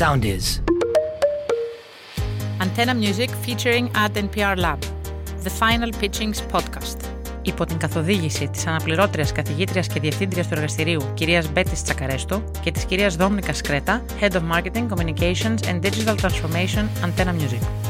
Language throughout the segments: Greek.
Sound is. Antenna Music featuring Ad NPR Lab. The Final Pitchings Podcast. Υπό την καθοδήγηση της αναπληρώτριας καθηγήτριας και διευθύντριας του εργαστηρίου κυρίας Μπέτης Τσακαρέστο και της κυρίας Δόμνικα Σκρέτα, Head of Marketing, Communications and Digital Transformation Antenna Music.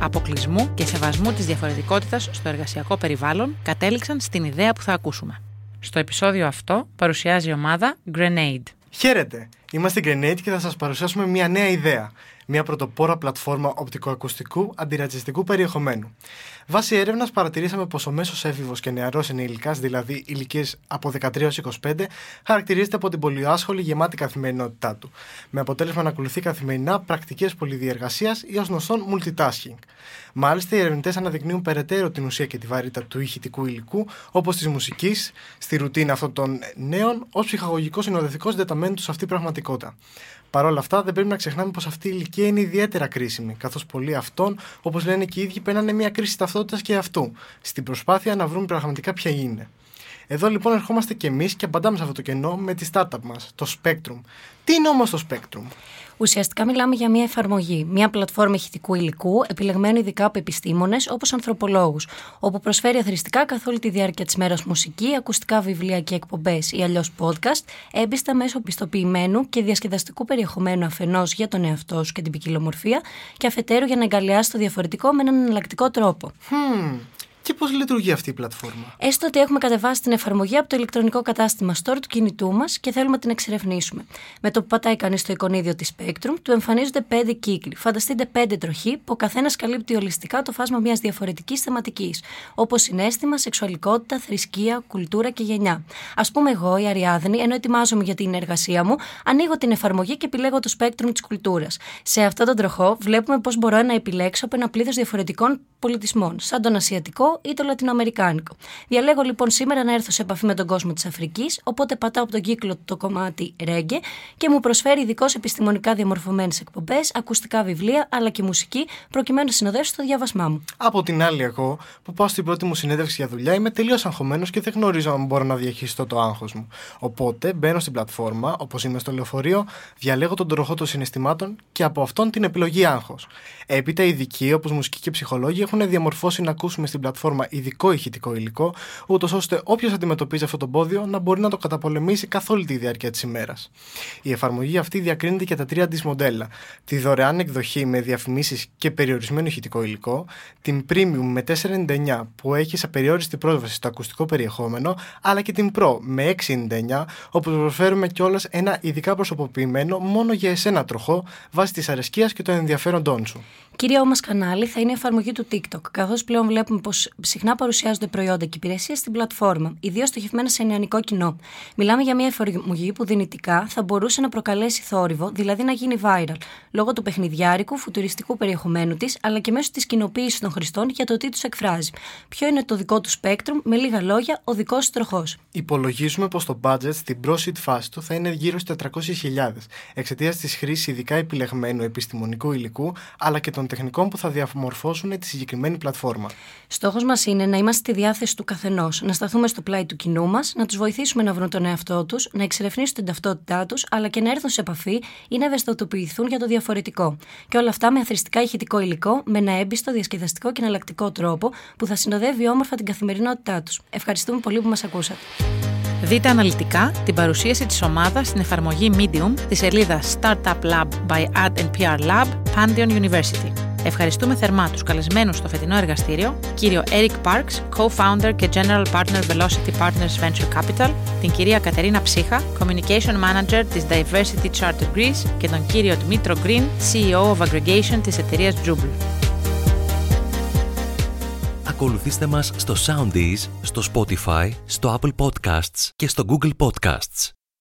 αποκλεισμού και σεβασμού της διαφορετικότητας στο εργασιακό περιβάλλον, κατέληξαν στην ιδέα που θα ακούσουμε. Στο επεισόδιο αυτό παρουσιάζει η ομάδα Grenade. Χαίρετε! Είμαστε η Grenade και θα σας παρουσιάσουμε μια νέα ιδέα. Μια πρωτοπόρα πλατφόρμα οπτικοακουστικού αντιρατσιστικού περιεχομένου. Βάσει έρευνας, παρατηρήσαμε πως ο μέσος έφηβος και νεαρός ενηλικά, δηλαδή ηλικίες από 13 έως 25, χαρακτηρίζεται από την πολυάσχολη γεμάτη καθημερινότητά του, με αποτέλεσμα να ακολουθεί καθημερινά πρακτικές πολυδιεργασίας ή ως γνωστόν multitasking. Μάλιστα, οι ερευνητές αναδεικνύουν περαιτέρω την ουσία και τη βαρύτητα του ηχητικού υλικού, όπως της μουσικής, στη ρουτίνα αυτών των νέων, ως ψυχαγωγικός συνοδευτικός συντεταμένου του σε αυτή πραγματικότητα. Παρ' όλα αυτά, δεν πρέπει να ξεχνάμε πως αυτή η ηλικία είναι ιδιαίτερα κρίσιμη, καθώς πολλοί αυτών, όπως λένε και οι ίδιοι, παίρνανε μια κρίση ταυτότητας και αυτού, στην προσπάθεια να βρουν πραγματικά ποια είναι. Εδώ λοιπόν ερχόμαστε κι εμείς και απαντάμε σε αυτό το κενό με τη startup μας, το Spectrum. Τι είναι όμως το Spectrum? Ουσιαστικά μιλάμε για μια εφαρμογή, μια πλατφόρμα ηχητικού υλικού, επιλεγμένη ειδικά από επιστήμονες όπως ανθρωπολόγους, όπου προσφέρει αθρηστικά καθ' όλη τη διάρκεια της μέρας μουσική, ακουστικά βιβλία και εκπομπές ή αλλιώς podcast, έμπιστα μέσω πιστοποιημένου και διασκεδαστικού περιεχομένου αφενός για τον εαυτό σου και την ποικιλομορφία, και αφετέρου για να εγκαλιάσεις το διαφορετικό με έναν εναλλακτικό τρόπο. Hmm. Και πώς λειτουργεί αυτή η πλατφόρμα; Έστω ότι έχουμε κατεβάσει την εφαρμογή από το ηλεκτρονικό κατάστημα Store του κινητού μας και θέλουμε να την εξερευνήσουμε. Με το που πατάει κανείς στο εικονίδιο της Spectrum, του εμφανίζονται πέντε κύκλοι. Φανταστείτε πέντε τροχοί που ο καθένας καλύπτει ολιστικά το φάσμα μιας διαφορετικής θεματικής, όπως συνέστημα, σεξουαλικότητα, θρησκεία, κουλτούρα και γενιά. Α πούμε, εγώ, η Αριάδνη, ενώ ετοιμάζομαι για την εργασία μου, ανοίγω την εφαρμογή και επιλέγω το Spectrum της κουλτούρας. Σε αυτό τον τροχό βλέπουμε πώς μπορώ να επιλέξω από ένα πλήθος διαφορετικών πολιτισμών, σαν τον Ασιατικό, ή το Λατινοαμερικάνικο. Διαλέγω λοιπόν σήμερα να έρθω σε επαφή με τον κόσμο της Αφρικής, οπότε πατάω από τον κύκλο το κομμάτι ρέγγε και μου προσφέρει ειδικώς επιστημονικά διαμορφωμένες εκπομπές, ακουστικά βιβλία αλλά και μουσική, προκειμένου να συνοδεύσω το διάβασμά μου. Από την άλλη, εγώ που πάω στην πρώτη μου συνέντευξη για δουλειά είμαι τελείως αγχωμένος και δεν γνωρίζω αν μπορώ να διαχειριστώ το άγχος μου. Οπότε μπαίνω στην πλατφόρμα, όπως είμαι στο λεωφορείο, διαλέγω τον τροχό των συναισθημάτων και από αυτόν την επιλογή άγχος. Έπειτα, ειδικοί όπως μουσικοί και ψυχολόγοι έχουν διαμορφώσει να ακούσουμε στην πλατφόρμα πλατφόρμα ειδικό ηχητικό υλικό, ούτως ώστε όποιος αντιμετωπίζει αυτό το πόδιο να μπορεί να το καταπολεμήσει καθ' όλη τη διάρκεια της ημέρας. Η εφαρμογή αυτή διακρίνεται και τα τρία τη μοντέλα. Τη δωρεάν εκδοχή με διαφημίσεις και περιορισμένο ηχητικό υλικό, την premium με 4,99 που έχει σε περιόριστη πρόσβαση στο ακουστικό περιεχόμενο, αλλά και την Pro με 6,99 όπου προσφέρουμε κιόλας ένα ειδικά προσωποποιημένο μόνο για εσένα τροχό βάσει της αρεσκίας και των ενδιαφέροντών σου. Κυρία μα κανάλι θα είναι η εφαρμογή του TikTok, καθώς πλέον βλέπουμε πως συχνά παρουσιάζονται προϊόντα και υπηρεσίες στην πλατφόρμα, ιδίως στοχευμένα σε νεανικό κοινό. Μιλάμε για μια εφαρμογή που δυνητικά θα μπορούσε να προκαλέσει θόρυβο, δηλαδή να γίνει viral, λόγω του παιχνιδιάρικου, φουτουριστικού περιεχομένου της, αλλά και μέσω της κοινοποίησης των χρηστών για το τι τους εκφράζει. Ποιο είναι το δικό του spectrum, με λίγα λόγια, ο δικός του τροχός. Υπολογίζουμε πως το budget στην πρόσιτ φάση του θα είναι γύρω στι 400.000 εξαιτίας της χρήσης ειδικά επιλεγμένου επιστημονικού υλικού, αλλά και των τεχνικών που θα διαμορφώσουν τη συγκεκριμένη πλατφόρμα. Στόχος μας είναι να είμαστε στη διάθεση του καθενός, να σταθούμε στο πλάι του κοινού μας, να τους βοηθήσουμε να βρουν τον εαυτό τους, να εξερευνήσουν την ταυτότητά τους, αλλά και να έρθουν σε επαφή ή να ευαισθητοποιηθούν για το διαφορετικό. Και όλα αυτά με αθρηστικά ηχητικό υλικό, με ένα έμπιστο, διασκεδαστικό και εναλλακτικό τρόπο που θα συνοδεύει όμορφα την καθημερινότητά τους. Ευχαριστούμε πολύ που μας ακούσατε. Δείτε αναλυτικά την παρουσίαση της ομάδας στην εφαρμογή Medium της σελίδας Startup Lab by Ad PR Lab, Pantheon University. Ευχαριστούμε θερμά τους καλεσμένους στο φετινό εργαστήριο, κύριο Eric Parks, co-founder και general partner Velocity Partners Venture Capital, την κυρία Κατερίνα Ψύχα, communication manager της Diversity Charter Greece και τον κύριο Dmitro Green, CEO of Aggregation της εταιρείας Jubil. Ακολουθήστε μας στο Soundees, στο Spotify, στο Apple Podcasts και στο Google Podcasts.